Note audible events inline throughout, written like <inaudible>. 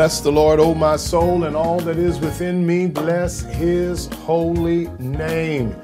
Bless the Lord, O my soul, and all that is within me. Bless his holy name.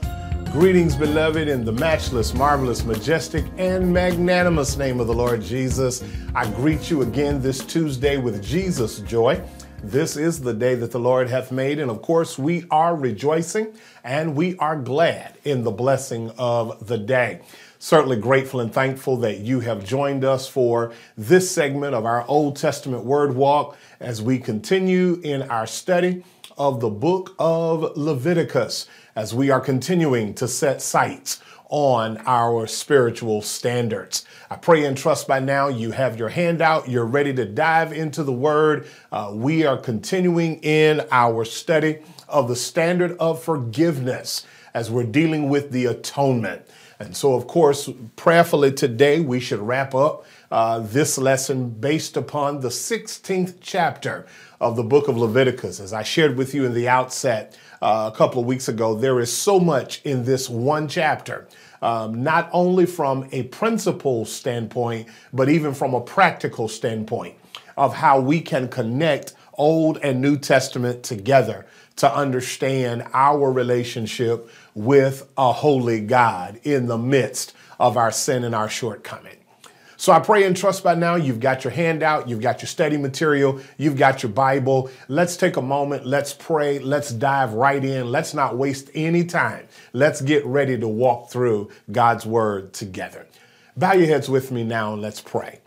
Greetings, beloved, in the matchless, marvelous, majestic, and magnanimous name of the Lord Jesus. I greet you again this Tuesday with Jesus joy. This is the day that the Lord hath made, and of course, we are rejoicing and we are glad in the blessing of the day certainly grateful and thankful that you have joined us for this segment of our Old Testament Word Walk as we continue in our study of the book of Leviticus, as we are continuing to set sights on our spiritual standards. I pray and trust by now you have your handout, you're ready to dive into the Word. Uh, we are continuing in our study of the standard of forgiveness as we're dealing with the atonement. And so, of course, prayerfully today, we should wrap up uh, this lesson based upon the 16th chapter of the book of Leviticus. As I shared with you in the outset uh, a couple of weeks ago, there is so much in this one chapter. Um, not only from a principle standpoint, but even from a practical standpoint of how we can connect Old and New Testament together to understand our relationship with a holy God in the midst of our sin and our shortcoming. So I pray and trust by now you've got your handout, you've got your study material, you've got your Bible. Let's take a moment, let's pray, let's dive right in. Let's not waste any time. Let's get ready to walk through God's word together. Bow your heads with me now and let's pray.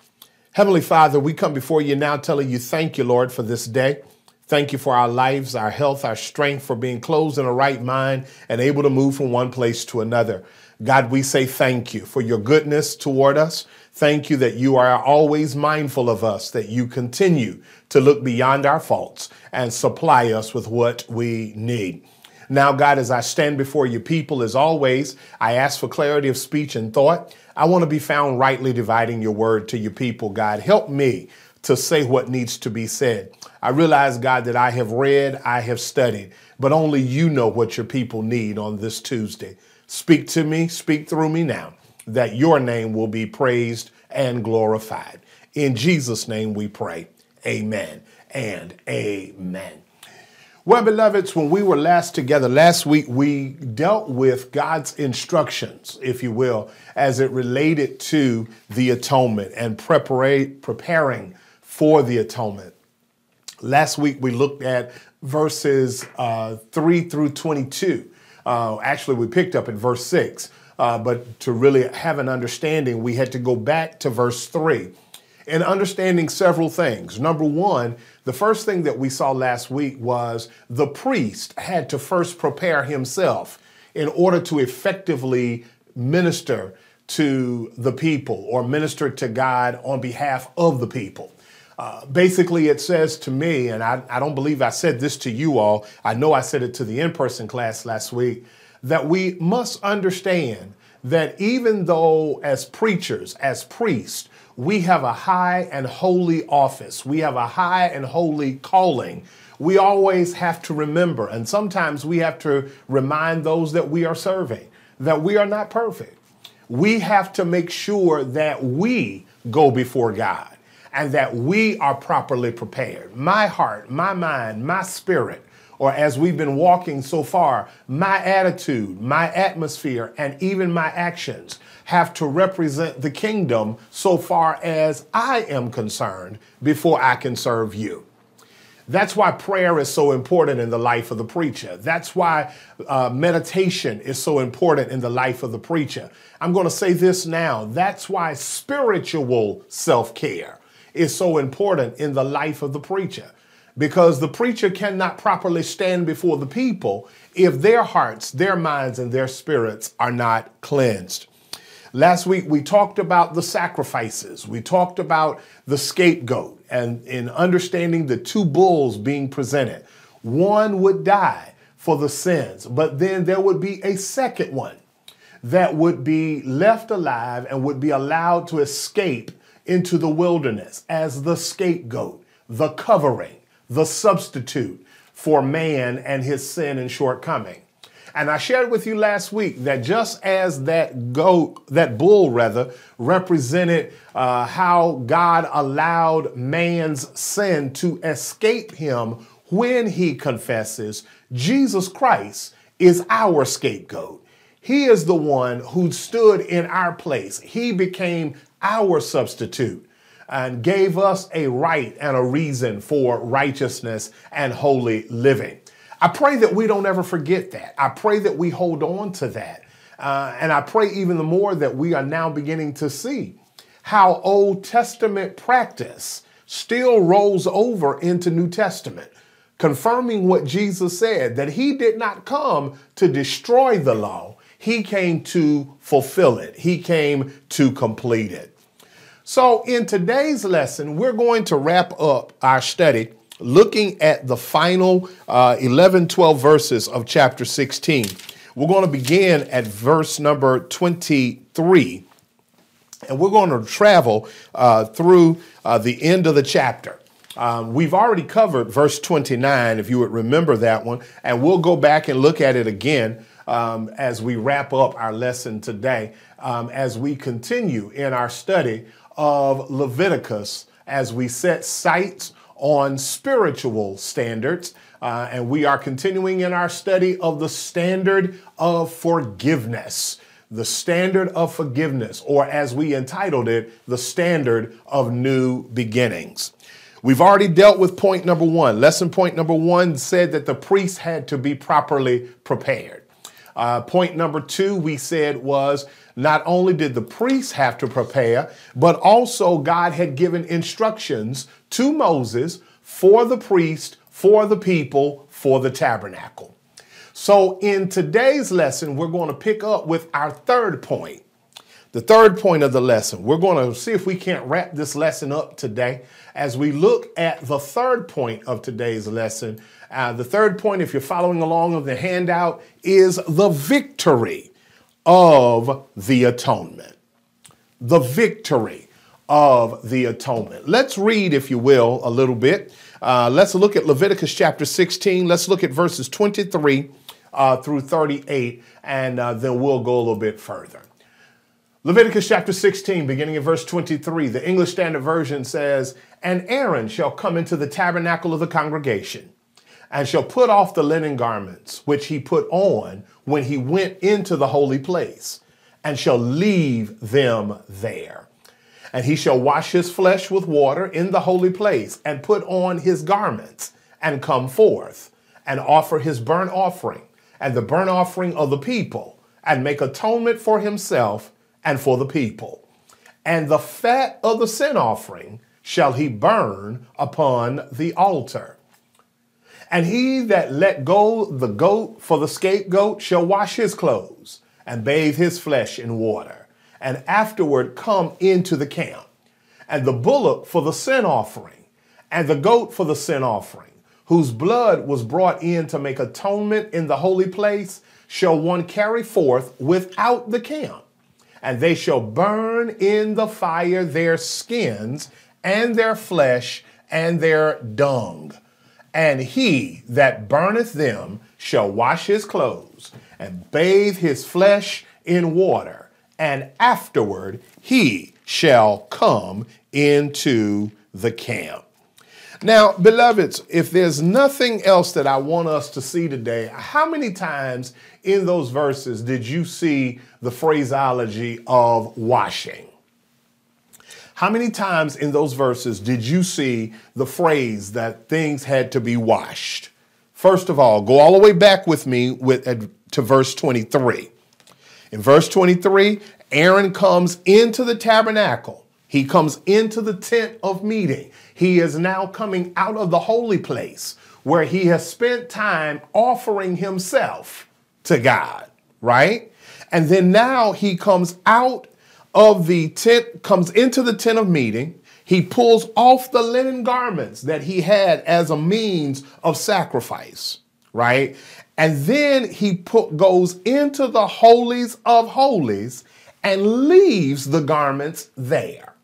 Heavenly Father, we come before you now telling you thank you, Lord, for this day. Thank you for our lives, our health, our strength, for being closed in a right mind and able to move from one place to another. God, we say thank you for your goodness toward us. Thank you that you are always mindful of us, that you continue to look beyond our faults and supply us with what we need. Now, God, as I stand before your people, as always, I ask for clarity of speech and thought. I want to be found rightly dividing your word to your people, God. Help me to say what needs to be said. I realize, God, that I have read, I have studied, but only you know what your people need on this Tuesday. Speak to me, speak through me now, that your name will be praised and glorified. In Jesus' name we pray. Amen and amen. Well, beloveds, when we were last together last week, we dealt with God's instructions, if you will, as it related to the atonement and preparing for the atonement. Last week we looked at verses uh, 3 through 22. Uh, actually, we picked up at verse 6, uh, but to really have an understanding, we had to go back to verse 3 and understanding several things. Number one, the first thing that we saw last week was the priest had to first prepare himself in order to effectively minister to the people or minister to God on behalf of the people. Uh, basically, it says to me, and I, I don't believe I said this to you all, I know I said it to the in person class last week, that we must understand that even though as preachers, as priests, we have a high and holy office, we have a high and holy calling, we always have to remember, and sometimes we have to remind those that we are serving, that we are not perfect. We have to make sure that we go before God and that we are properly prepared. My heart, my mind, my spirit, or as we've been walking so far, my attitude, my atmosphere, and even my actions have to represent the kingdom so far as I am concerned before I can serve you. That's why prayer is so important in the life of the preacher. That's why uh, meditation is so important in the life of the preacher. I'm going to say this now. That's why spiritual self care is so important in the life of the preacher because the preacher cannot properly stand before the people if their hearts, their minds, and their spirits are not cleansed. Last week we talked about the sacrifices. We talked about the scapegoat and in understanding the two bulls being presented. One would die for the sins, but then there would be a second one that would be left alive and would be allowed to escape into the wilderness as the scapegoat, the covering, the substitute for man and his sin and shortcoming. And I shared with you last week that just as that goat, that bull rather, represented uh, how God allowed man's sin to escape him when he confesses, Jesus Christ is our scapegoat. He is the one who stood in our place. He became our substitute and gave us a right and a reason for righteousness and holy living. I pray that we don't ever forget that. I pray that we hold on to that. Uh, and I pray even the more that we are now beginning to see how Old Testament practice still rolls over into New Testament, confirming what Jesus said that he did not come to destroy the law, he came to fulfill it, he came to complete it. So, in today's lesson, we're going to wrap up our study looking at the final uh, 11, 12 verses of chapter 16. We're going to begin at verse number 23, and we're going to travel uh, through uh, the end of the chapter. Um, we've already covered verse 29, if you would remember that one, and we'll go back and look at it again um, as we wrap up our lesson today, um, as we continue in our study of Leviticus, as we set sights on spiritual standards. Uh, and we are continuing in our study of the standard of forgiveness. The standard of forgiveness, or as we entitled it, the standard of new beginnings. We've already dealt with point number one. Lesson point number one said that the priest had to be properly prepared. Uh, point number two, we said, was not only did the priests have to prepare, but also God had given instructions to Moses for the priest, for the people, for the tabernacle. So in today's lesson, we're going to pick up with our third point. The third point of the lesson. We're going to see if we can't wrap this lesson up today as we look at the third point of today's lesson. Uh, the third point, if you're following along of the handout, is the victory of the atonement. The victory of the atonement. Let's read, if you will, a little bit. Uh, let's look at Leviticus chapter 16. Let's look at verses 23 uh, through 38, and uh, then we'll go a little bit further. Leviticus chapter 16, beginning in verse 23, the English Standard Version says, And Aaron shall come into the tabernacle of the congregation, and shall put off the linen garments which he put on when he went into the holy place, and shall leave them there. And he shall wash his flesh with water in the holy place, and put on his garments, and come forth, and offer his burnt offering, and the burnt offering of the people, and make atonement for himself and for the people. And the fat of the sin offering shall he burn upon the altar. And he that let go the goat for the scapegoat shall wash his clothes and bathe his flesh in water and afterward come into the camp. And the bullock for the sin offering, and the goat for the sin offering, whose blood was brought in to make atonement in the holy place, shall one carry forth without the camp. And they shall burn in the fire their skins and their flesh and their dung. And he that burneth them shall wash his clothes and bathe his flesh in water and afterward he shall come into the camp. Now, beloveds, if there's nothing else that I want us to see today, how many times in those verses did you see the phraseology of washing? How many times in those verses did you see the phrase that things had to be washed? First of all, go all the way back with me with, uh, to verse 23. In verse 23, Aaron comes into the tabernacle. He comes into the tent of meeting. He is now coming out of the holy place where he has spent time offering himself to God, right? And then now he comes out of the tent, comes into the tent of meeting. He pulls off the linen garments that he had as a means of sacrifice, right? And then he put, goes into the holies of holies and leaves the garments there.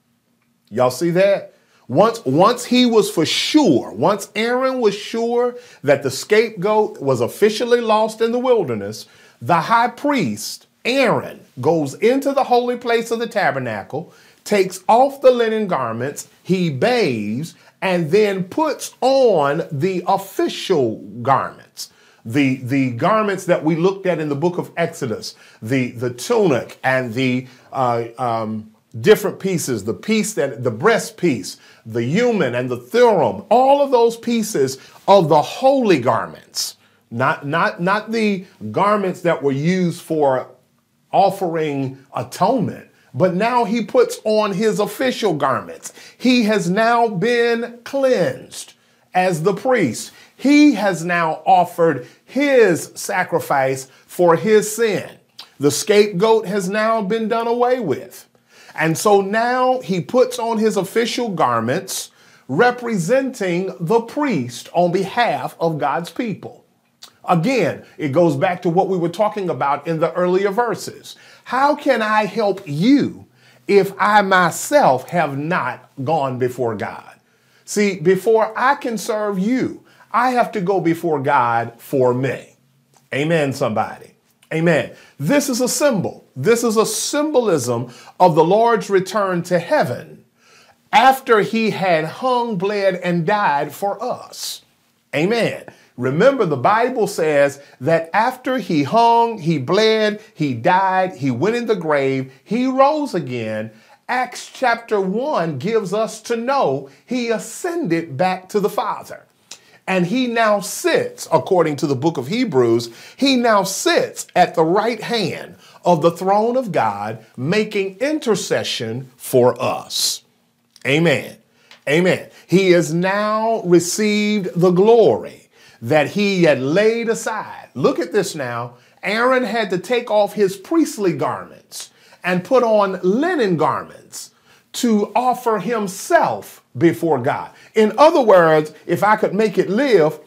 Y'all see that? Once, once he was for sure, once Aaron was sure that the scapegoat was officially lost in the wilderness, the high priest, Aaron, goes into the holy place of the tabernacle, takes off the linen garments, he bathes, and then puts on the official garments. The, the garments that we looked at in the book of Exodus, the, the tunic and the uh, um, different pieces, the piece that the breast piece, the Urim and the thummim, all of those pieces of the holy garments, not, not, not the garments that were used for offering atonement, but now he puts on his official garments. He has now been cleansed as the priest. He has now offered his sacrifice for his sin. The scapegoat has now been done away with. And so now he puts on his official garments representing the priest on behalf of God's people. Again, it goes back to what we were talking about in the earlier verses. How can I help you if I myself have not gone before God? See, before I can serve you, I have to go before God for me. Amen, somebody. Amen. This is a symbol. This is a symbolism of the Lord's return to heaven after he had hung, bled, and died for us. Amen. Remember, the Bible says that after he hung, he bled, he died, he went in the grave, he rose again. Acts chapter 1 gives us to know he ascended back to the Father. And he now sits, according to the book of Hebrews, he now sits at the right hand of the throne of God, making intercession for us. Amen. Amen. He has now received the glory that he had laid aside. Look at this now. Aaron had to take off his priestly garments and put on linen garments to offer himself before God. In other words, if I could make it live,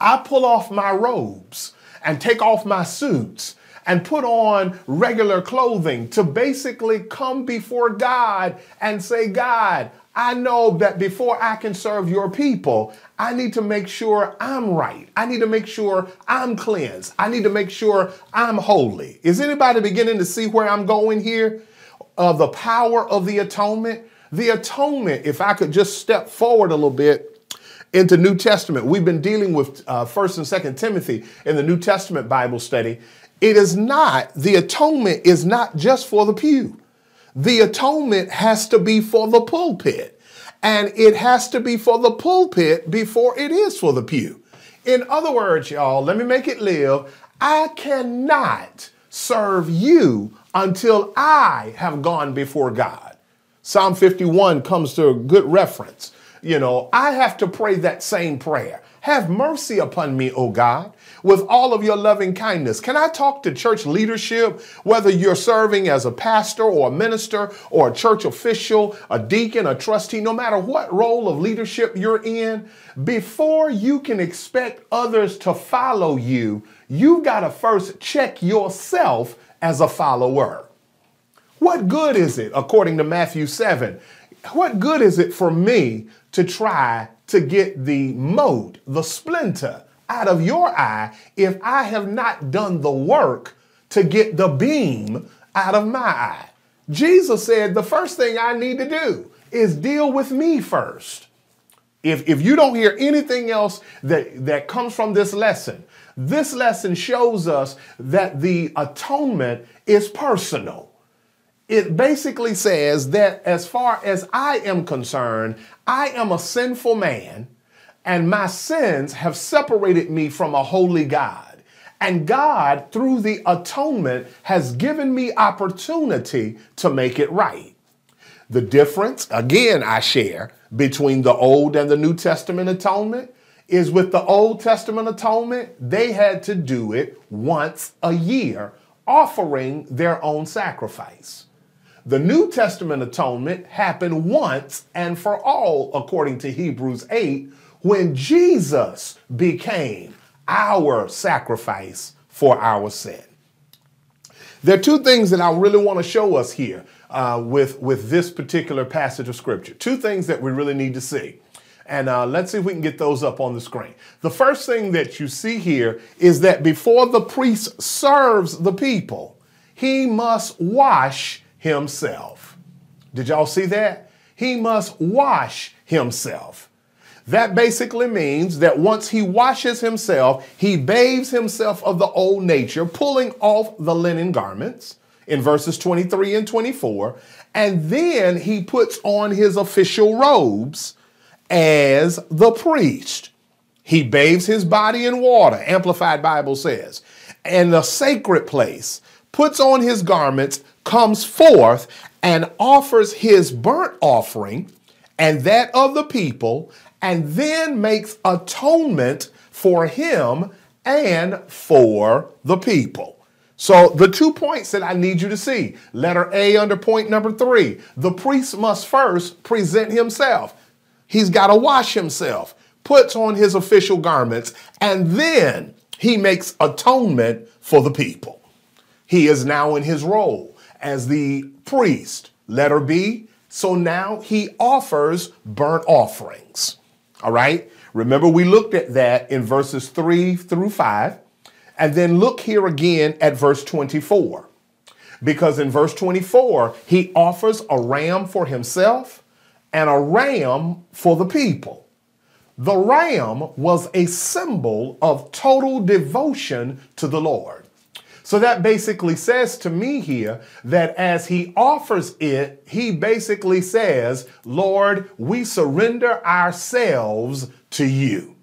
I pull off my robes and take off my suits and put on regular clothing to basically come before God and say, God, I know that before I can serve your people, I need to make sure I'm right. I need to make sure I'm cleansed. I need to make sure I'm holy. Is anybody beginning to see where I'm going here? Of uh, the power of the atonement. The atonement, if I could just step forward a little bit into New Testament, we've been dealing with uh, First and Second Timothy in the New Testament Bible study. It is not the atonement is not just for the pew. The atonement has to be for the pulpit, and it has to be for the pulpit before it is for the pew. In other words, y'all, let me make it live. I cannot serve you until I have gone before God. Psalm 51 comes to a good reference. You know, I have to pray that same prayer. Have mercy upon me, O God, with all of your loving kindness. Can I talk to church leadership, whether you're serving as a pastor or a minister or a church official, a deacon, a trustee, no matter what role of leadership you're in, before you can expect others to follow you, you've got to first check yourself as a follower. What good is it, according to Matthew 7? What good is it for me to try to get the mote, the splinter out of your eye if I have not done the work to get the beam out of my eye? Jesus said the first thing I need to do is deal with me first. If, if you don't hear anything else that, that comes from this lesson, this lesson shows us that the atonement is personal it basically says that as far as I am concerned, I am a sinful man and my sins have separated me from a holy God. And God, through the atonement, has given me opportunity to make it right. The difference, again, I share between the Old and the New Testament atonement is with the Old Testament atonement, they had to do it once a year, offering their own sacrifice. The New Testament atonement happened once and for all, according to Hebrews 8, when Jesus became our sacrifice for our sin. There are two things that I really want to show us here. uh, with, with this particular passage of scripture. Two things that we really need to see. And uh, let's see if we can get those up on the screen. The first thing that you see here is that before the priest serves the people, he must wash himself. Did y'all see that? He must wash himself. That basically means that once he washes himself, he bathes himself of the old nature, pulling off the linen garments in verses 23 and 24. And then he puts on his official robes as the priest. He bathes his body in water, Amplified Bible says, and the sacred place, puts on his garments, comes forth, and offers his burnt offering and that of the people, and then makes atonement for him and for the people. So, the two points that I need you to see letter A under point number three the priest must first present himself. He's got to wash himself, puts on his official garments, and then he makes atonement for the people. He is now in his role as the priest. Letter B, so now he offers burnt offerings. All right. Remember, we looked at that in verses three through five. And then look here again at verse 24. Because in verse 24, he offers a ram for himself and a ram for the people. The ram was a symbol of total devotion to the Lord. So that basically says to me here that as he offers it, he basically says, Lord, we surrender ourselves to you.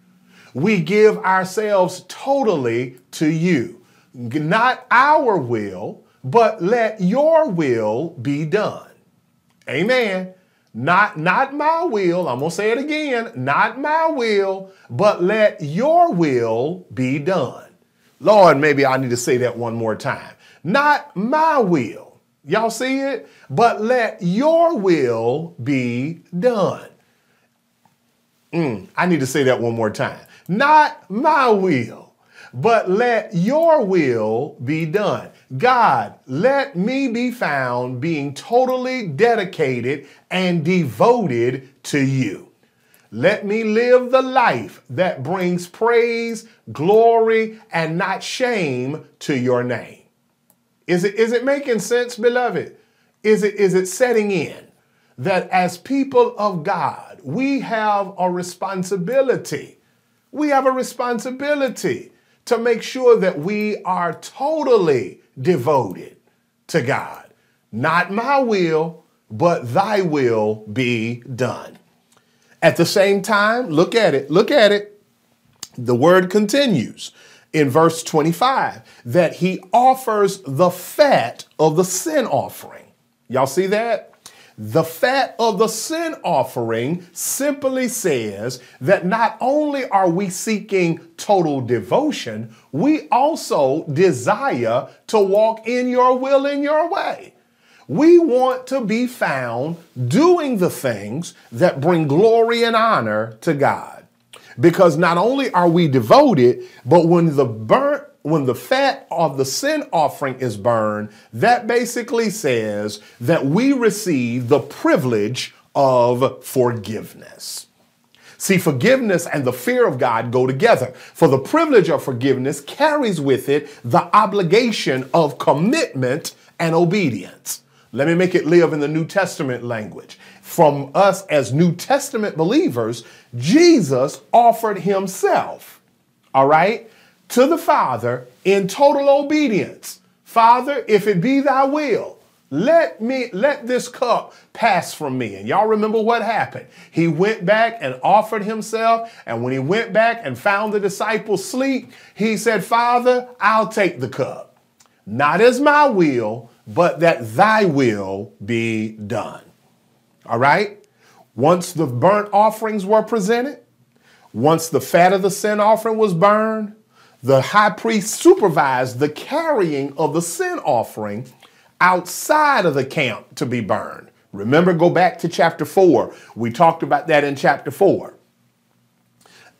We give ourselves totally to you. Not our will, but let your will be done. Amen. Not, not my will, I'm gonna say it again, not my will, but let your will be done. Lord, maybe I need to say that one more time. Not my will. Y'all see it? But let your will be done. Mm, I need to say that one more time. Not my will, but let your will be done. God, let me be found being totally dedicated and devoted to you. Let me live the life that brings praise, glory, and not shame to your name. Is it, is it making sense, beloved? Is it, is it setting in that as people of God, we have a responsibility? We have a responsibility to make sure that we are totally devoted to God. Not my will, but thy will be done. At the same time, look at it, look at it. The word continues in verse 25 that he offers the fat of the sin offering. Y'all see that? The fat of the sin offering simply says that not only are we seeking total devotion, we also desire to walk in your will in your way. We want to be found doing the things that bring glory and honor to God. Because not only are we devoted, but when the burnt when the fat of the sin offering is burned, that basically says that we receive the privilege of forgiveness. See, forgiveness and the fear of God go together. For the privilege of forgiveness carries with it the obligation of commitment and obedience. Let me make it live in the New Testament language. From us as New Testament believers, Jesus offered himself, all right, to the Father in total obedience. Father, if it be thy will, let me let this cup pass from me and y'all remember what happened he went back and offered himself and when he went back and found the disciples sleep he said father i'll take the cup not as my will but that thy will be done. All right? Once the burnt offerings were presented, once the fat of the sin offering was burned, the high priest supervised the carrying of the sin offering outside of the camp to be burned. Remember, go back to chapter 4. We talked about that in chapter 4.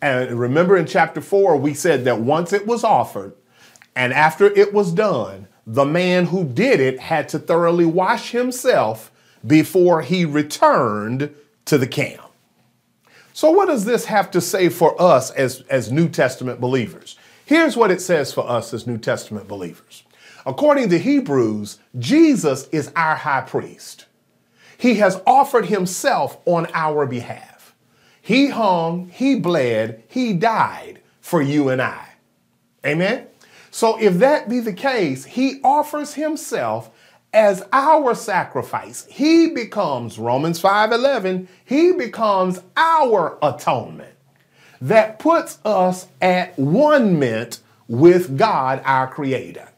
And remember in chapter 4, we said that once it was offered and after it was done, the man who did it had to thoroughly wash himself before he returned to the camp. So, what does this have to say for us as, as New Testament believers? Here's what it says for us as New Testament believers. According to Hebrews, Jesus is our high priest. He has offered himself on our behalf. He hung, he bled, he died for you and I. Amen? So, if that be the case, he offers himself as our sacrifice. He becomes, Romans 5:11, he becomes our atonement that puts us at one mint with God, our creator.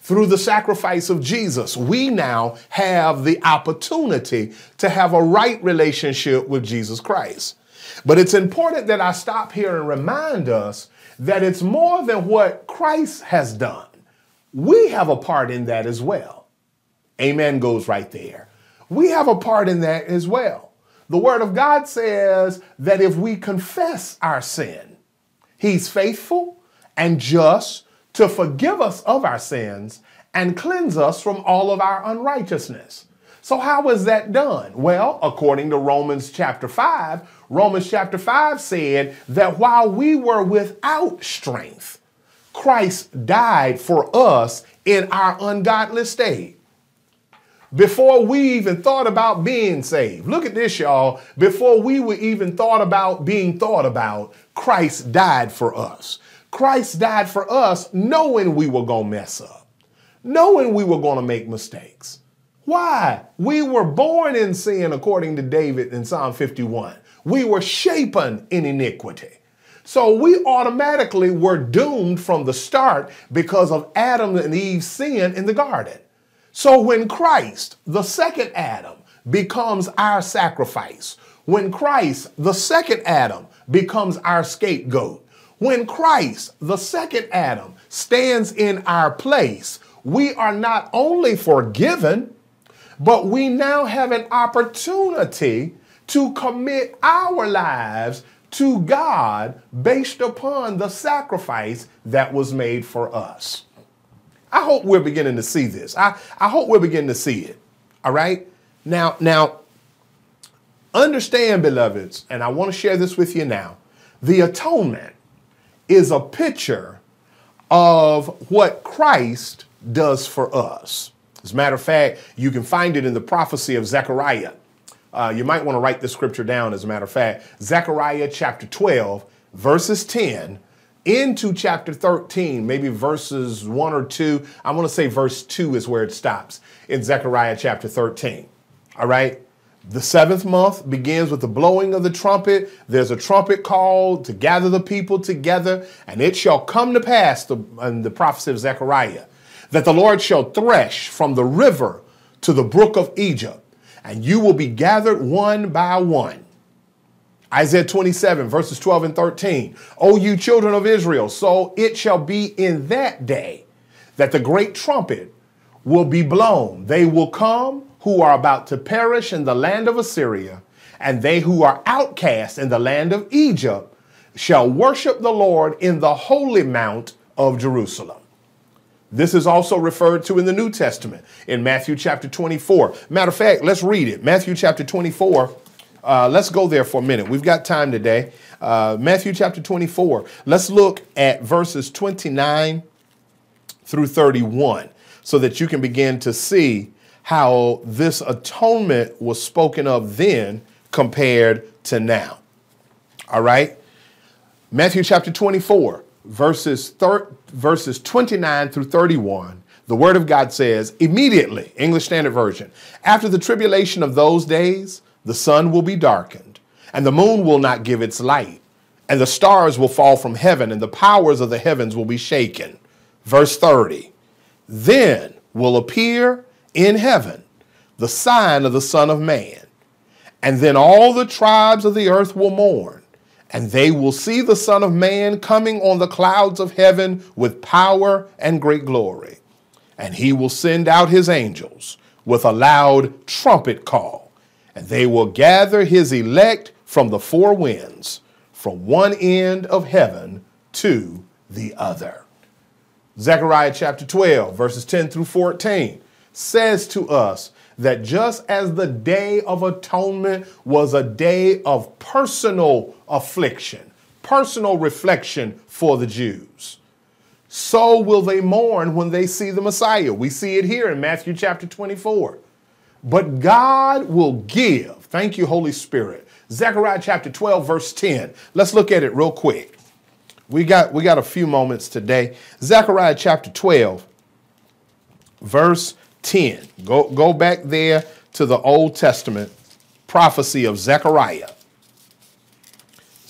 Through the sacrifice of Jesus, we now have the opportunity to have a right relationship with Jesus Christ. But it's important that I stop here and remind us that it's more than what Christ has done. We have a part in that as well. Amen goes right there. We have a part in that as well. The Word of God says that if we confess our sin, He's faithful and just to forgive us of our sins and cleanse us from all of our unrighteousness. So, how was that done? Well, according to Romans chapter 5, Romans chapter 5 said that while we were without strength, Christ died for us in our ungodly state before we even thought about being saved. Look at this, y'all. Before we were even thought about being thought about, Christ died for us. Christ died for us knowing we were going to mess up, knowing we were going to make mistakes. Why? We were born in sin, according to David in Psalm 51. We were shapen in iniquity. So we automatically were doomed from the start because of Adam and Eve's sin in the garden. So when Christ, the second Adam, becomes our sacrifice, when Christ, the second Adam, becomes our scapegoat, when Christ, the second Adam, stands in our place, we are not only forgiven, but we now have an opportunity to commit our lives to God based upon the sacrifice that was made for us. I hope we're beginning to see this. I, I hope we're beginning to see it. All right? Now, now, understand, beloveds, and I want to share this with you now. The atonement is a picture of what Christ does for us. As a matter of fact, you can find it in the prophecy of Zechariah. Uh, you might want to write this scripture down, as a matter of fact. Zechariah chapter 12, verses 10 into chapter 13, maybe verses 1 or 2. I want to say verse 2 is where it stops in Zechariah chapter 13. All right? The seventh month begins with the blowing of the trumpet. There's a trumpet call to gather the people together, and it shall come to pass, the, the prophecy of Zechariah, that the Lord shall thresh from the river to the brook of Egypt, and you will be gathered one by one. Isaiah 27, verses 12 and 13. O you children of Israel, so it shall be in that day that the great trumpet will be blown. They will come who are about to perish in the land of Assyria, and they who are outcast in the land of Egypt shall worship the Lord in the holy mount of Jerusalem. This is also referred to in the New Testament in Matthew chapter 24. Matter of fact, let's read it. Matthew chapter 24 uh, let's go there for a minute. We've got time today. Uh, Matthew chapter 24. Let's look at verses 29 through 31 so that you can begin to see how this atonement was spoken of then compared to now. All right? Matthew chapter 24, verses, thir- verses 29 through 31. The word of God says, immediately, English Standard Version, after the tribulation of those days, the sun will be darkened, and the moon will not give its light, and the stars will fall from heaven, and the powers of the heavens will be shaken. Verse 30 Then will appear in heaven the sign of the Son of Man, and then all the tribes of the earth will mourn, and they will see the Son of Man coming on the clouds of heaven with power and great glory. And he will send out his angels with a loud trumpet call and they will gather his elect from the four winds, from one end of heaven to the other. Zechariah chapter 12, verses 10 through 14, says to us that just as the day of atonement was a day of personal affliction, personal reflection for the Jews, so will they mourn when they see the Messiah. We see it here in Matthew chapter 24. But God will give, thank you, Holy Spirit. Zechariah chapter 12, verse 10. Let's look at it real quick. We got, we got a few moments today. Zechariah chapter 12, verse 10. Go, go back there to the Old Testament prophecy of Zechariah.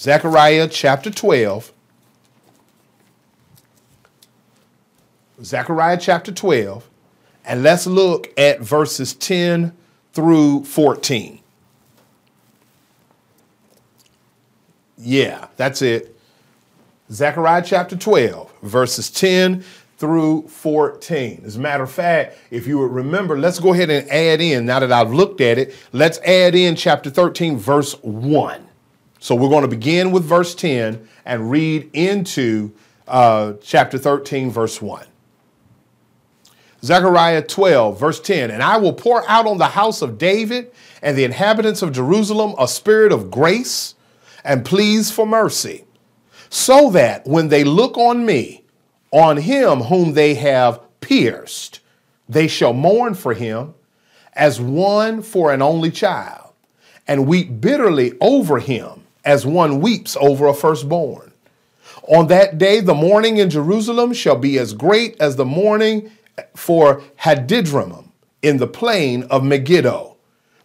Zechariah chapter 12. Zechariah chapter 12. And let's look at verses 10 through 14. Yeah, that's it. Zechariah chapter 12, verses 10 through 14. As a matter of fact, if you would remember, let's go ahead and add in, now that I've looked at it, let's add in chapter 13, verse 1. So we're going to begin with verse 10 and read into uh, chapter 13, verse 1. Zechariah 12, verse 10, and I will pour out on the house of David and the inhabitants of Jerusalem a spirit of grace and pleas for mercy, so that when they look on me, on him whom they have pierced. They shall mourn for him as one for an only child, and weep bitterly over him as one weeps over a firstborn. On that day, the mourning in Jerusalem shall be as great as the mourning for Hadadrimmon in the plain of Megiddo.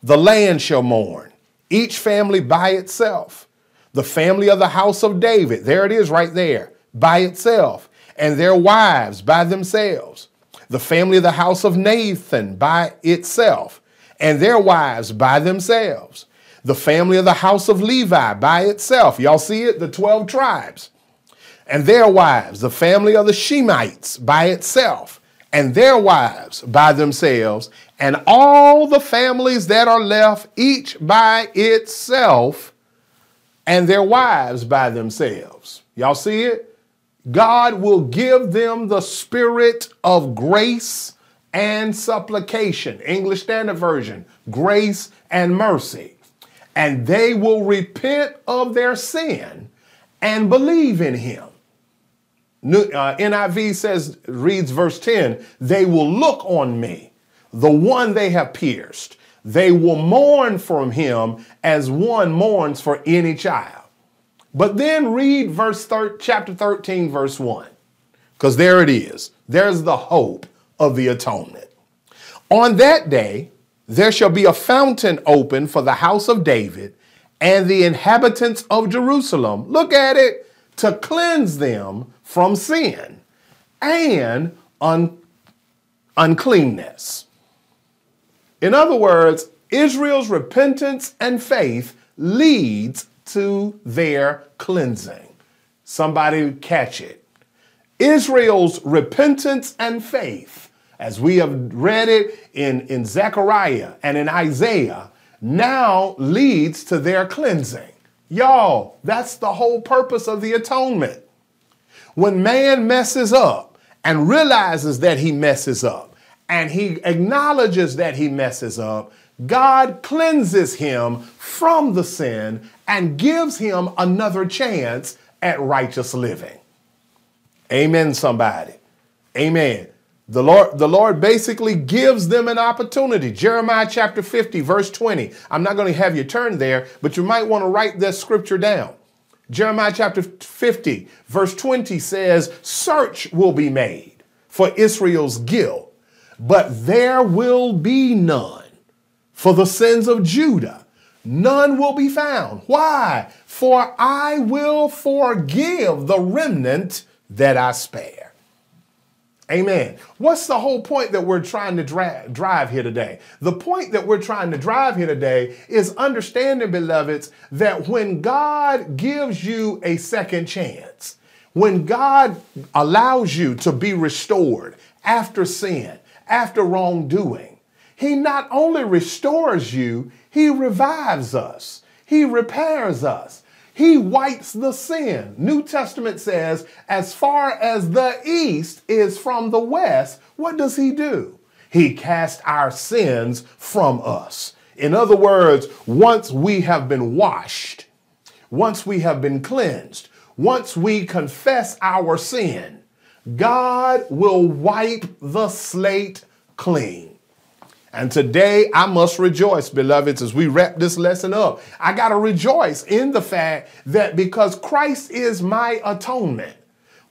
The land shall mourn, each family by itself. The family of the house of David, there it is right there, by itself and their wives by themselves, the family of the house of Nathan by itself, and their wives by themselves, the family of the house of Levi by itself. Y'all see it? The 12 tribes. And their wives, the family of the Shimeites by itself, and their wives by themselves, and all the families that are left, each by itself, and their wives by themselves. Y'all see it? God will give them the spirit of grace and supplication. English Standard Version, grace and mercy. And they will repent of their sin and believe in him. Uh, NIV says, reads verse 10, they will look on me, the one they have pierced. They will mourn from him as one mourns for any child. But then read verse thir- chapter 13, verse 1, because there it is. There's the hope of the atonement. On that day, there shall be a fountain open for the house of David and the inhabitants of Jerusalem. Look at it to cleanse them from sin and un- uncleanness. In other words, Israel's repentance and faith leads to their cleansing. Somebody catch it. Israel's repentance and faith, as we have read it in, in Zechariah and in Isaiah, now leads to their cleansing. Y'all, that's the whole purpose of the atonement. When man messes up and realizes that he messes up, and he acknowledges that he messes up, God cleanses him from the sin and gives him another chance at righteous living. Amen, somebody. Amen. The Lord, the Lord basically gives them an opportunity. Jeremiah chapter 50, verse 20. I'm not going to have you turn there, but you might want to write this scripture down. Jeremiah chapter 50, verse 20 says, Search will be made for Israel's guilt, but there will be none for the sins of Judah none will be found. Why? For I will forgive the remnant that I spare. Amen. What's the whole point that we're trying to dra- drive here today? The point that we're trying to drive here today is understanding, beloveds, that when God gives you a second chance, when God allows you to be restored after sin, after wrongdoing, He not only restores you, he revives us. He repairs us. He wipes the sin. New Testament says, as far as the east is from the west, what does he do? He casts our sins from us. In other words, once we have been washed, once we have been cleansed, once we confess our sin, God will wipe the slate clean. And today I must rejoice, beloveds, as we wrap this lesson up. I got to rejoice in the fact that because Christ is my atonement,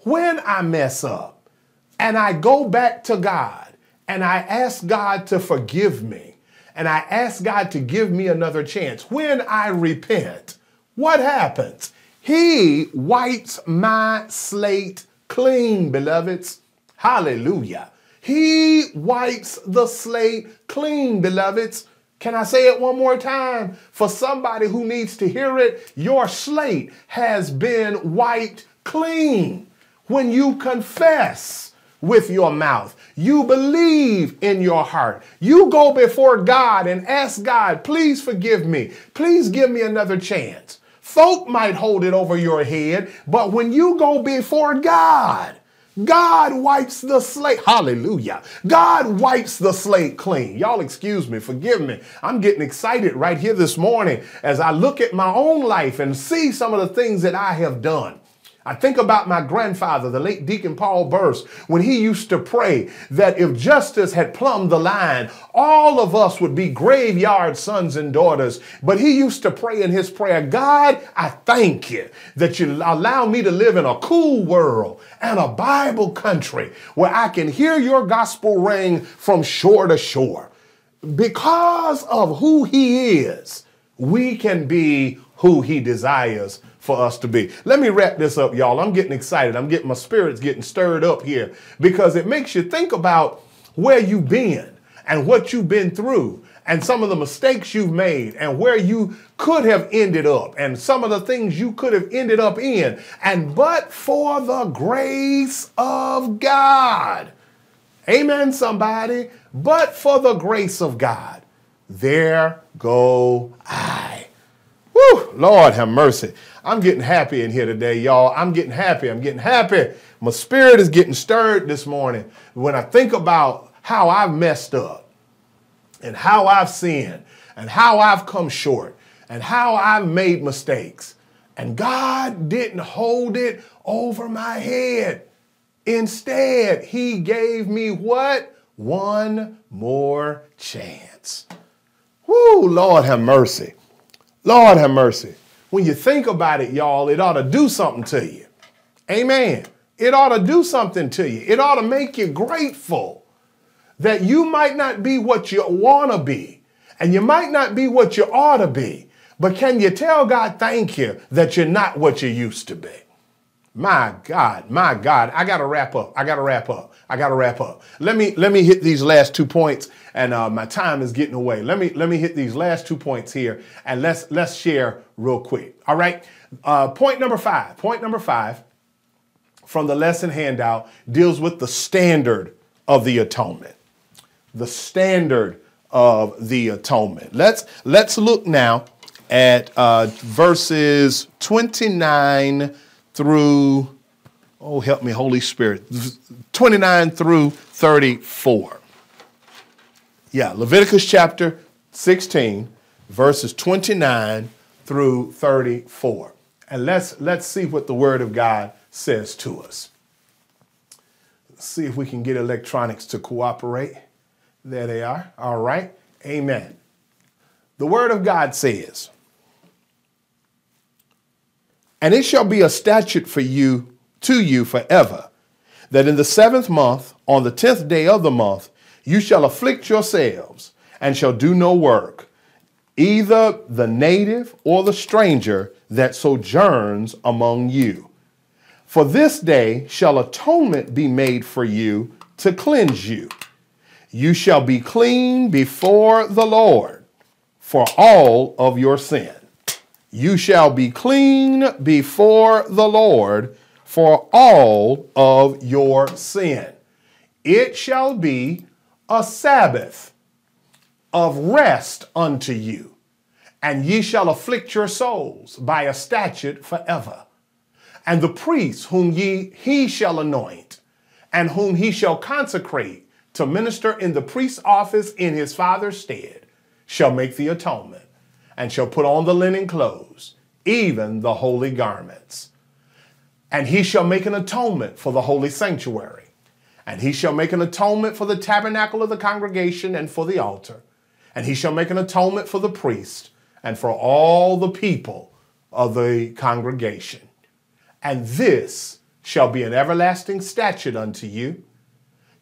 when I mess up and I go back to God and I ask God to forgive me and I ask God to give me another chance, when I repent, what happens? He wipes my slate clean, beloveds. Hallelujah. He wipes the slate clean, beloveds. Can I say it one more time? For somebody who needs to hear it, your slate has been wiped clean. When you confess with your mouth, you believe in your heart, you go before God and ask God, please forgive me, please give me another chance. Folk might hold it over your head, but when you go before God, God wipes the slate. Hallelujah. God wipes the slate clean. Y'all excuse me, forgive me. I'm getting excited right here this morning as I look at my own life and see some of the things that I have done. I think about my grandfather, the late Deacon Paul Burst, when he used to pray that if justice had plumbed the line, all of us would be graveyard sons and daughters. But he used to pray in his prayer, God, I thank you that you allow me to live in a cool world and a Bible country where I can hear your gospel ring from shore to shore. Because of who he is, we can be who he desires for us to be. Let me wrap this up, y'all. I'm getting excited. I'm getting my spirits getting stirred up here because it makes you think about where you've been and what you've been through and some of the mistakes you've made and where you could have ended up and some of the things you could have ended up in. And but for the grace of God, amen, somebody, but for the grace of God, there go I. Woo, Lord have mercy. I'm getting happy in here today, y'all. I'm getting happy. I'm getting happy. My spirit is getting stirred this morning when I think about how I've messed up and how I've sinned and how I've come short and how I've made mistakes. And God didn't hold it over my head. Instead, He gave me what? One more chance. Whoo, Lord have mercy. Lord have mercy when you think about it, y'all, it ought to do something to you. Amen. It ought to do something to you. It ought to make you grateful that you might not be what you want to be and you might not be what you ought to be. But can you tell God thank you that you're not what you used to be? My God, my God, I got to wrap up. I got to wrap up. I got to wrap up. Let me let me hit these last two points, and uh, my time is getting away. Let me let me hit these last two points here, and let's let's share real quick. All right. Uh, point number five. Point number five from the lesson handout deals with the standard of the atonement. The standard of the atonement. Let's let's look now at uh, verses 29 through, oh, help me, Holy Spirit, 29 through 34. Yeah, Leviticus chapter 16, verses 29 through 34. And let's, let's see what the Word of God says to us. Let's see if we can get electronics to cooperate. There they are. All right. Amen. The Word of God says, and it shall be a statute for you, to you forever, that in the seventh month, on the tenth day of the month, you shall afflict yourselves and shall do no work, either the native or the stranger that sojourns among you. For this day shall atonement be made for you to cleanse you. You shall be clean before the Lord for all of your sin. You shall be clean before the Lord for all of your sin. It shall be a Sabbath of rest unto you. and ye shall afflict your souls by a statute forever. And the priest whom ye he shall anoint, and whom he shall consecrate to minister in the priest's office in his father's stead, shall make the atonement, and shall put on the linen clothes, even the holy garments. And he shall make an atonement for the holy sanctuary. And he shall make an atonement for the tabernacle of the congregation and for the altar. And he shall make an atonement for the priest and for all the people of the congregation. And this shall be an everlasting statute unto you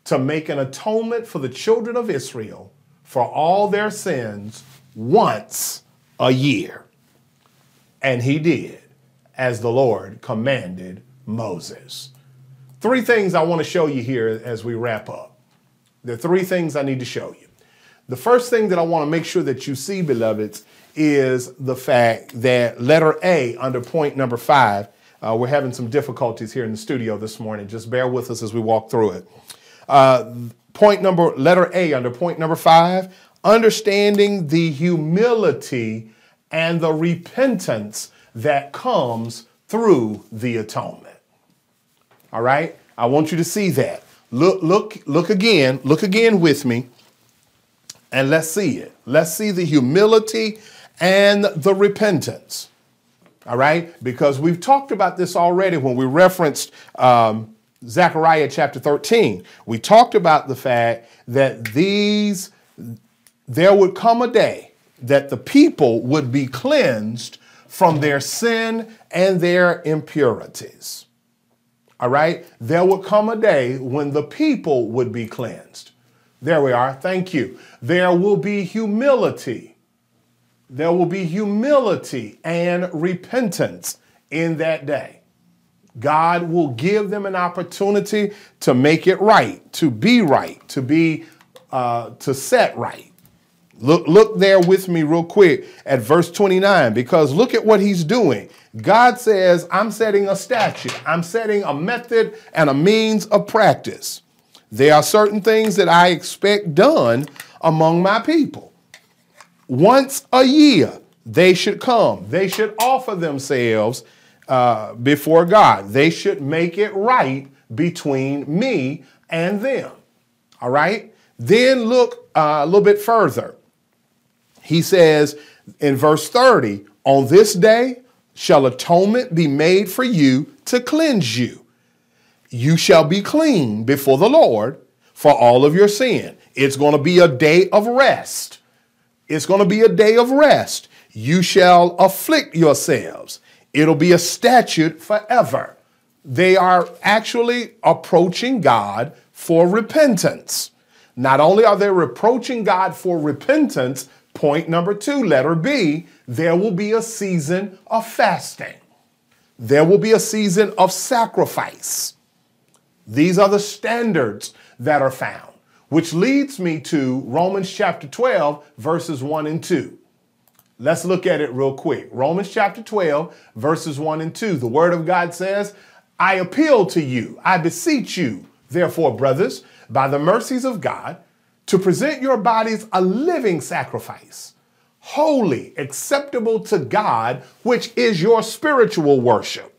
to make an atonement for the children of Israel for all their sins once a year. And he did as the Lord commanded Moses. Three things I want to show you here as we wrap up. Are three things I need to show you. The first thing that I want to make sure that you see, beloveds, is the fact that letter A under point number five, uh, we're having some difficulties here in the studio this morning. Just bear with us as we walk through it. Uh, point number, letter A under point number five, understanding the humility and the repentance that comes through the atonement. All right? I want you to see that. Look, look, look again, look again with me, and let's see it. Let's see the humility and the repentance. All right? Because we've talked about this already when we referenced um, Zechariah chapter 13. We talked about the fact that these, there would come a day that the people would be cleansed from their sin and their impurities. All right? There would come a day when the people would be cleansed. There we are. Thank you. There will be humility there will be humility and repentance in that day. God will give them an opportunity to make it right, to be right, to be uh, to set right. Look, look there with me real quick at verse 29, because look at what he's doing. God says, I'm setting a statute, I'm setting a method and a means of practice. There are certain things that I expect done among my people once a year they should come. They should offer themselves uh, before God. They should make it right between me and them. All right? Then look uh, a little bit further. He says in verse 30 On this day shall atonement be made for you to cleanse you. You shall be clean before the Lord for all of your sin. It's going to be a day of rest. It's going to be a day of rest. You shall afflict yourselves. It'll be a statute forever. They are actually approaching God for repentance. Not only are they approaching God for repentance, point number two, letter B, there will be a season of fasting. There will be a season of sacrifice. These are the standards that are found which leads me to Romans chapter 12, verses 1 and 2. Let's look at it real quick. Romans chapter 12, verses 1 and 2. The word of God says, I appeal to you, I beseech you, therefore, brothers, by the mercies of God, to present your bodies a living sacrifice, holy, acceptable to God, which is your spiritual worship.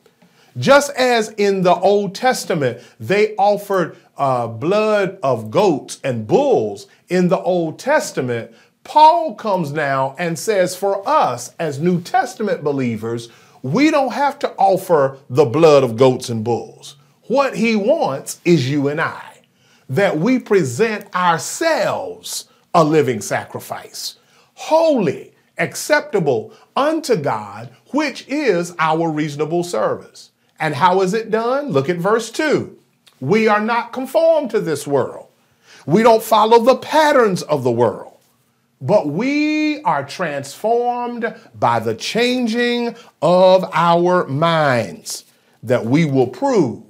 Just as in the Old Testament, they offered uh, blood of goats and bulls in the Old Testament, Paul comes now and says, for us as New Testament believers, we don't have to offer the blood of goats and bulls. What he wants is you and I, that we present ourselves a living sacrifice, holy, acceptable unto God, which is our reasonable service. And how is it done? Look at verse 2. We are not conformed to this world. We don't follow the patterns of the world, but we are transformed by the changing of our minds that we will prove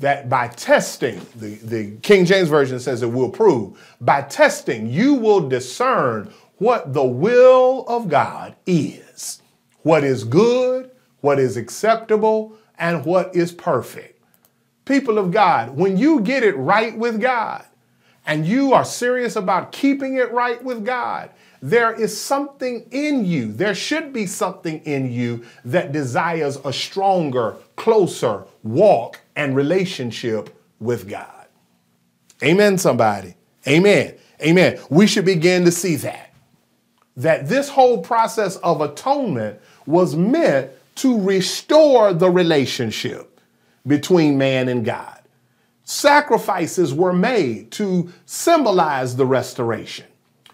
that by testing, the, the King James Version says it will prove, by testing, you will discern what the will of God is, what is good, what is acceptable, and what is perfect. People of God, when you get it right with God and you are serious about keeping it right with God, there is something in you, there should be something in you that desires a stronger, closer walk and relationship with God. Amen, somebody. Amen. Amen. We should begin to see that. That this whole process of atonement was meant to restore the relationship between man and God. Sacrifices were made to symbolize the restoration.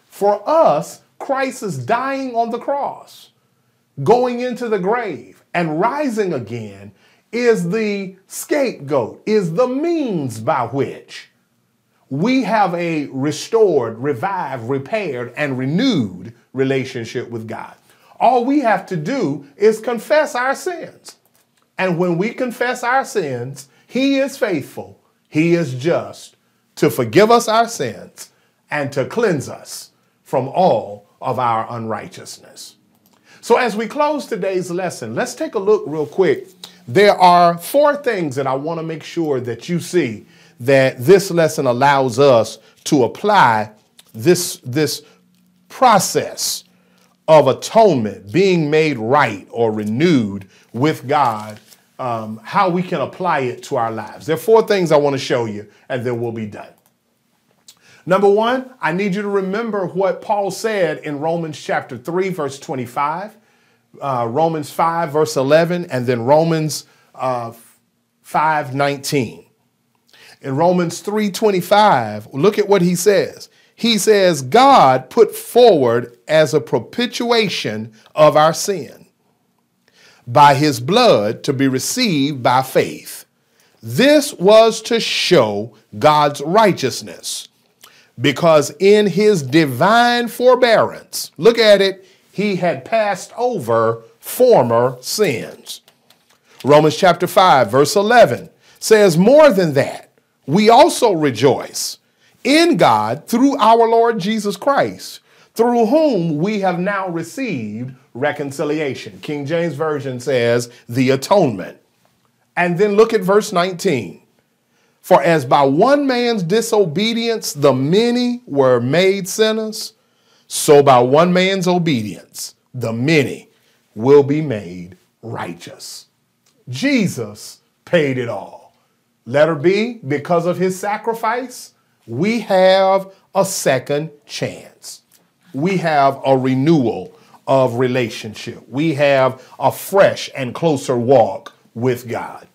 For us, Christ is dying on the cross, going into the grave, and rising again is the scapegoat, is the means by which we have a restored, revived, repaired, and renewed relationship with God. All we have to do is confess our sins. And when we confess our sins, He is faithful, He is just to forgive us our sins and to cleanse us from all of our unrighteousness. So, as we close today's lesson, let's take a look real quick. There are four things that I want to make sure that you see that this lesson allows us to apply this, this process of atonement, being made right or renewed with God, um, how we can apply it to our lives. There are four things I want to show you, and then we'll be done. Number one, I need you to remember what Paul said in Romans chapter 3, verse 25, uh, Romans 5, verse 11, and then Romans uh, 5, 19. In Romans 3:25, look at what he says. He says, God put forward as a propitiation of our sin by his blood to be received by faith. This was to show God's righteousness because in his divine forbearance, look at it, he had passed over former sins. Romans chapter 5, verse 11 says, More than that, we also rejoice in God through our Lord Jesus Christ, through whom we have now received reconciliation. King James Version says, the atonement. And then look at verse 19. For as by one man's disobedience the many were made sinners, so by one man's obedience the many will be made righteous. Jesus paid it all. Letter B, because of his sacrifice, we have a second chance. We have a renewal of relationship. We have a fresh and closer walk with God.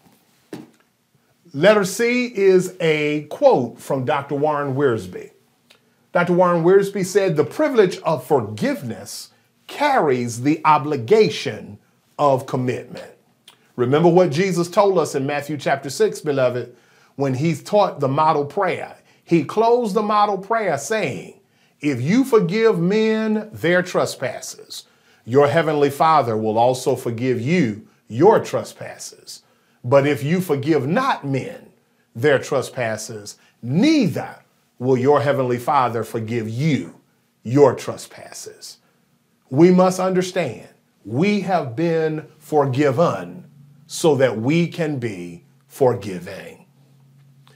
Letter C is a quote from Dr. Warren Wiersbe. Dr. Warren Wiersbe said, The privilege of forgiveness carries the obligation of commitment. Remember what Jesus told us in Matthew chapter 6, beloved, when he taught the model prayer. He closed the model prayer saying, If you forgive men their trespasses, your heavenly Father will also forgive you your trespasses. But if you forgive not men their trespasses, neither will your heavenly Father forgive you your trespasses. We must understand we have been forgiven so that we can be forgiving.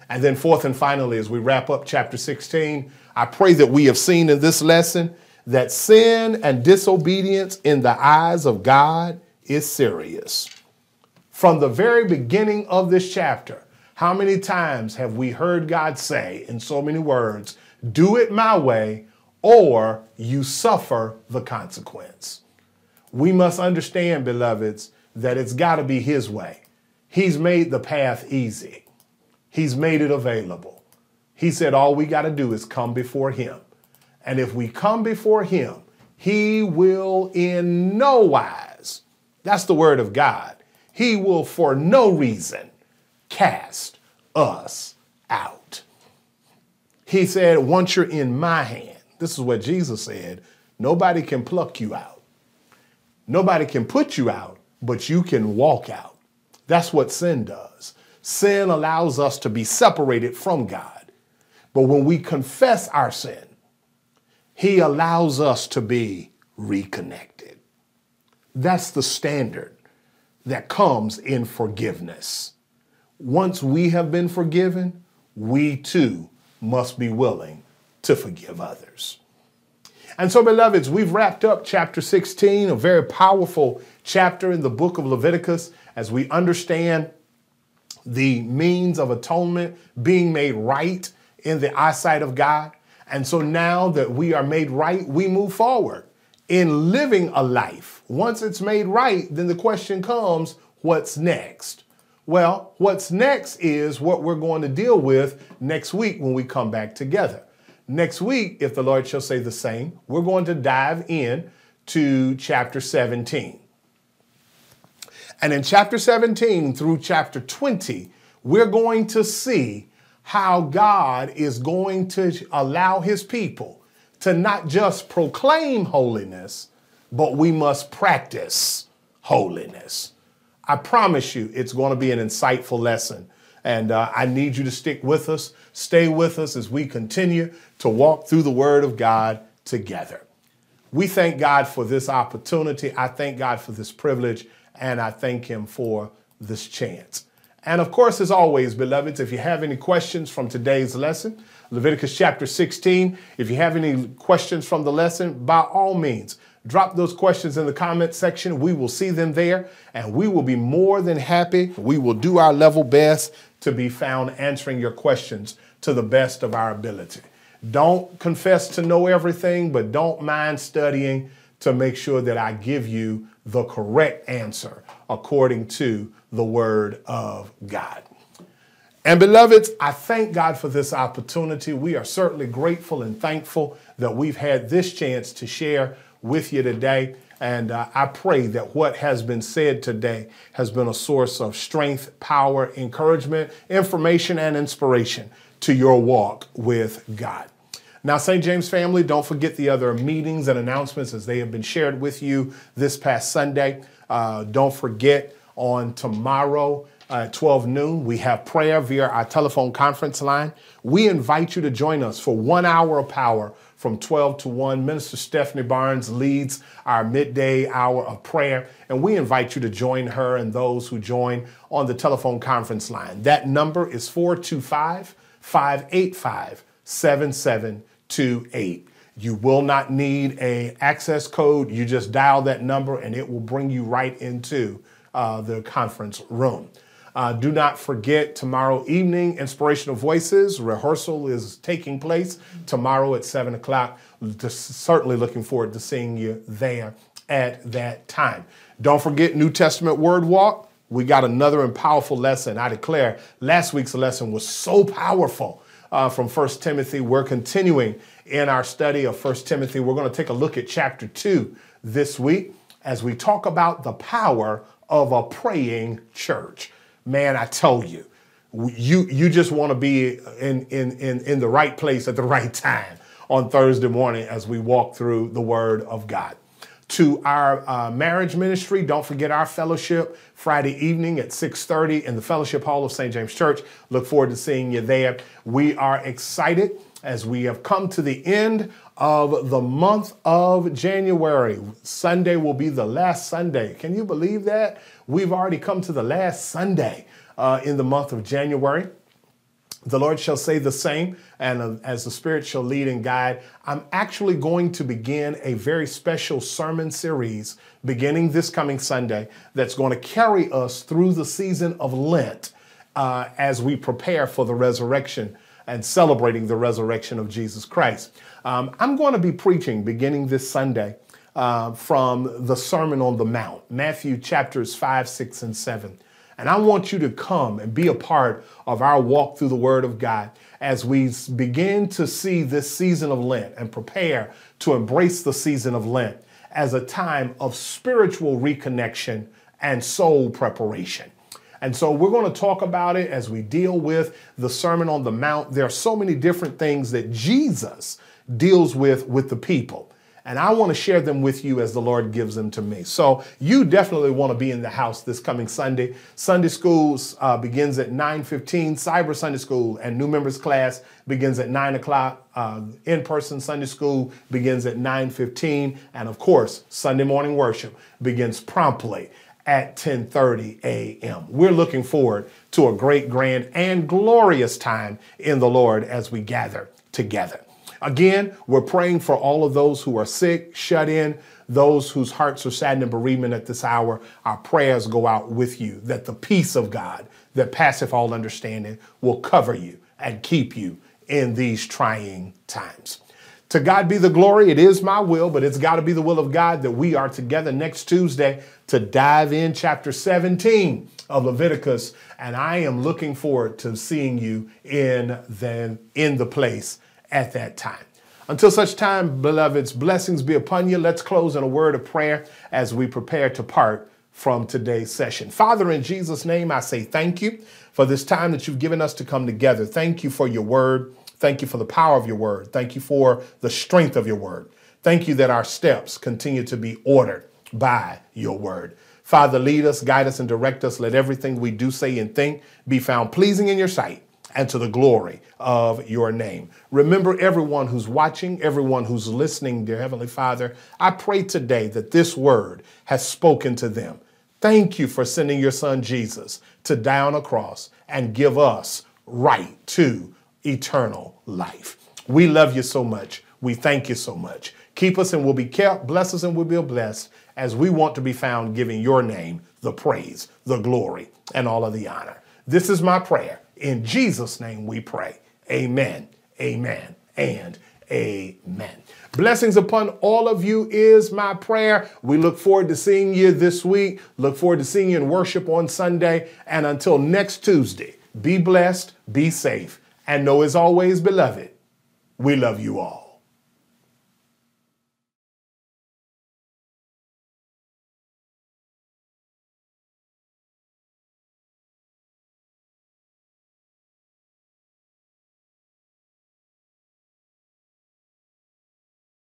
And then, fourth and finally, as we wrap up chapter 16, I pray that we have seen in this lesson that sin and disobedience in the eyes of God is serious. From the very beginning of this chapter, how many times have we heard God say in so many words, do it my way or you suffer the consequence? We must understand, beloveds, that it's got to be His way. He's made the path easy, He's made it available. He said all we got to do is come before Him. And if we come before Him, He will in no wise, that's the word of God, he will for no reason cast us out. He said, Once you're in my hand, this is what Jesus said nobody can pluck you out. Nobody can put you out, but you can walk out. That's what sin does. Sin allows us to be separated from God. But when we confess our sin, He allows us to be reconnected. That's the standard that comes in forgiveness. Once we have been forgiven, we too must be willing to forgive others. And so, beloveds, we've wrapped up chapter 16, a very powerful chapter in the book of Leviticus as we understand the means of atonement being made right in the eyesight of God. And so now that we are made right, we move forward in living a life. Once it's made right, then the question comes what's next? Well, what's next is what we're going to deal with next week when we come back together. Next week, if the Lord shall say the same, we're going to dive in to chapter 17. And in chapter 17 through chapter 20, we're going to see how God is going to allow his people to not just proclaim holiness, but we must practice holiness. I promise you, it's going to be an insightful lesson. And uh, I need you to stick with us, stay with us as we continue to walk through the Word of God together. We thank God for this opportunity. I thank God for this privilege, and I thank Him for this chance. And of course, as always, beloveds, if you have any questions from today's lesson, Leviticus chapter 16, if you have any questions from the lesson, by all means, drop those questions in the comment section. We will see them there, and we will be more than happy. We will do our level best to be found answering your questions to the best of our ability. Don't confess to know everything, but don't mind studying to make sure that I give you the correct answer according to the Word of God. And beloveds, I thank God for this opportunity. We are certainly grateful and thankful that we've had this chance to share with you today. And uh, I pray that what has been said today has been a source of strength, power, encouragement, information, and inspiration to your walk with God. Now, St. James family, don't forget the other meetings and announcements as they have been shared with you this past Sunday. Uh, don't forget on tomorrow at 12 noon, we have prayer via our telephone conference line. We invite you to join us for one hour of power from 12 to 1. Minister Stephanie Barnes leads our midday hour of prayer, and we invite you to join her and those who join on the telephone conference line. That number is 425 585 7728. You will not need a access code. You just dial that number and it will bring you right into uh, the conference room. Uh, do not forget tomorrow evening, Inspirational Voices rehearsal is taking place tomorrow at 7 o'clock. Certainly looking forward to seeing you there at that time. Don't forget New Testament Word Walk. We got another and powerful lesson. I declare last week's lesson was so powerful uh, from 1 Timothy. We're continuing in our study of 1 Timothy. We're going to take a look at chapter 2 this week as we talk about the power of a praying church. Man, I told you, you you just want to be in, in in in the right place at the <laughs> right time on Thursday morning as we walk through the Word of God. To our uh, marriage ministry, don't forget our fellowship Friday evening at 6:30 in the Fellowship Hall of St. James Church. Look forward to seeing you there. We are excited as we have come to the end of the month of January. Sunday will be the last Sunday. Can you believe that? We've already come to the last Sunday uh, in the month of January. The Lord shall say the same, and uh, as the Spirit shall lead and guide, I'm actually going to begin a very special sermon series beginning this coming Sunday that's going to carry us through the season of Lent uh, as we prepare for the resurrection and celebrating the resurrection of Jesus Christ. Um, I'm going to be preaching beginning this Sunday uh, from the Sermon on the Mount, Matthew chapters 5, 6, and 7. And I want you to come and be a part of our walk through the Word of God as we begin to see this season of Lent and prepare to embrace the season of Lent as a time of spiritual reconnection and soul preparation. And so we're going to talk about it as we deal with the Sermon on the Mount. There are so many different things that Jesus deals with with the people. And I want to share them with you as the Lord gives them to me. So you definitely want to be in the house this coming Sunday. Sunday school uh, begins at 9.15. Cyber Sunday School and new members class begins at 9 o'clock. Uh, in-person Sunday school begins at 9.15. And of course, Sunday morning worship begins promptly at 10:30 a.m. We're looking forward to a great, grand, and glorious time in the Lord as we gather together. Again, we're praying for all of those who are sick, shut in, those whose hearts are saddened and bereavement at this hour. Our prayers go out with you that the peace of God that passeth all understanding will cover you and keep you in these trying times. To God be the glory. It is my will, but it's got to be the will of God that we are together next Tuesday to dive in chapter 17 of Leviticus. And I am looking forward to seeing you in the, in the place at that time. Until such time, beloveds, blessings be upon you. Let's close in a word of prayer as we prepare to part from today's session. Father, in Jesus' name, I say thank you for this time that you've given us to come together. Thank you for your word. Thank you for the power of your word. Thank you for the strength of your word. Thank you that our steps continue to be ordered by your word. Father, lead us, guide us, and direct us. Let everything we do, say, and think be found pleasing in your sight and to the glory of your name. Remember everyone who's watching, everyone who's listening, dear Heavenly Father. I pray today that this word has spoken to them. Thank you for sending your son Jesus to die on a cross and give us right to eternal life. We love you so much. We thank you so much. Keep us and we'll be kept. Bless us and we'll be blessed as we want to be found giving your name the praise, the glory, and all of the honor. This is my prayer. In Jesus' name we pray. Amen, amen, and amen. Blessings upon all of you is my prayer. We look forward to seeing you this week. Look forward to seeing you in worship on Sunday. And until next Tuesday, be blessed, be safe, and know as always, beloved, we love you all.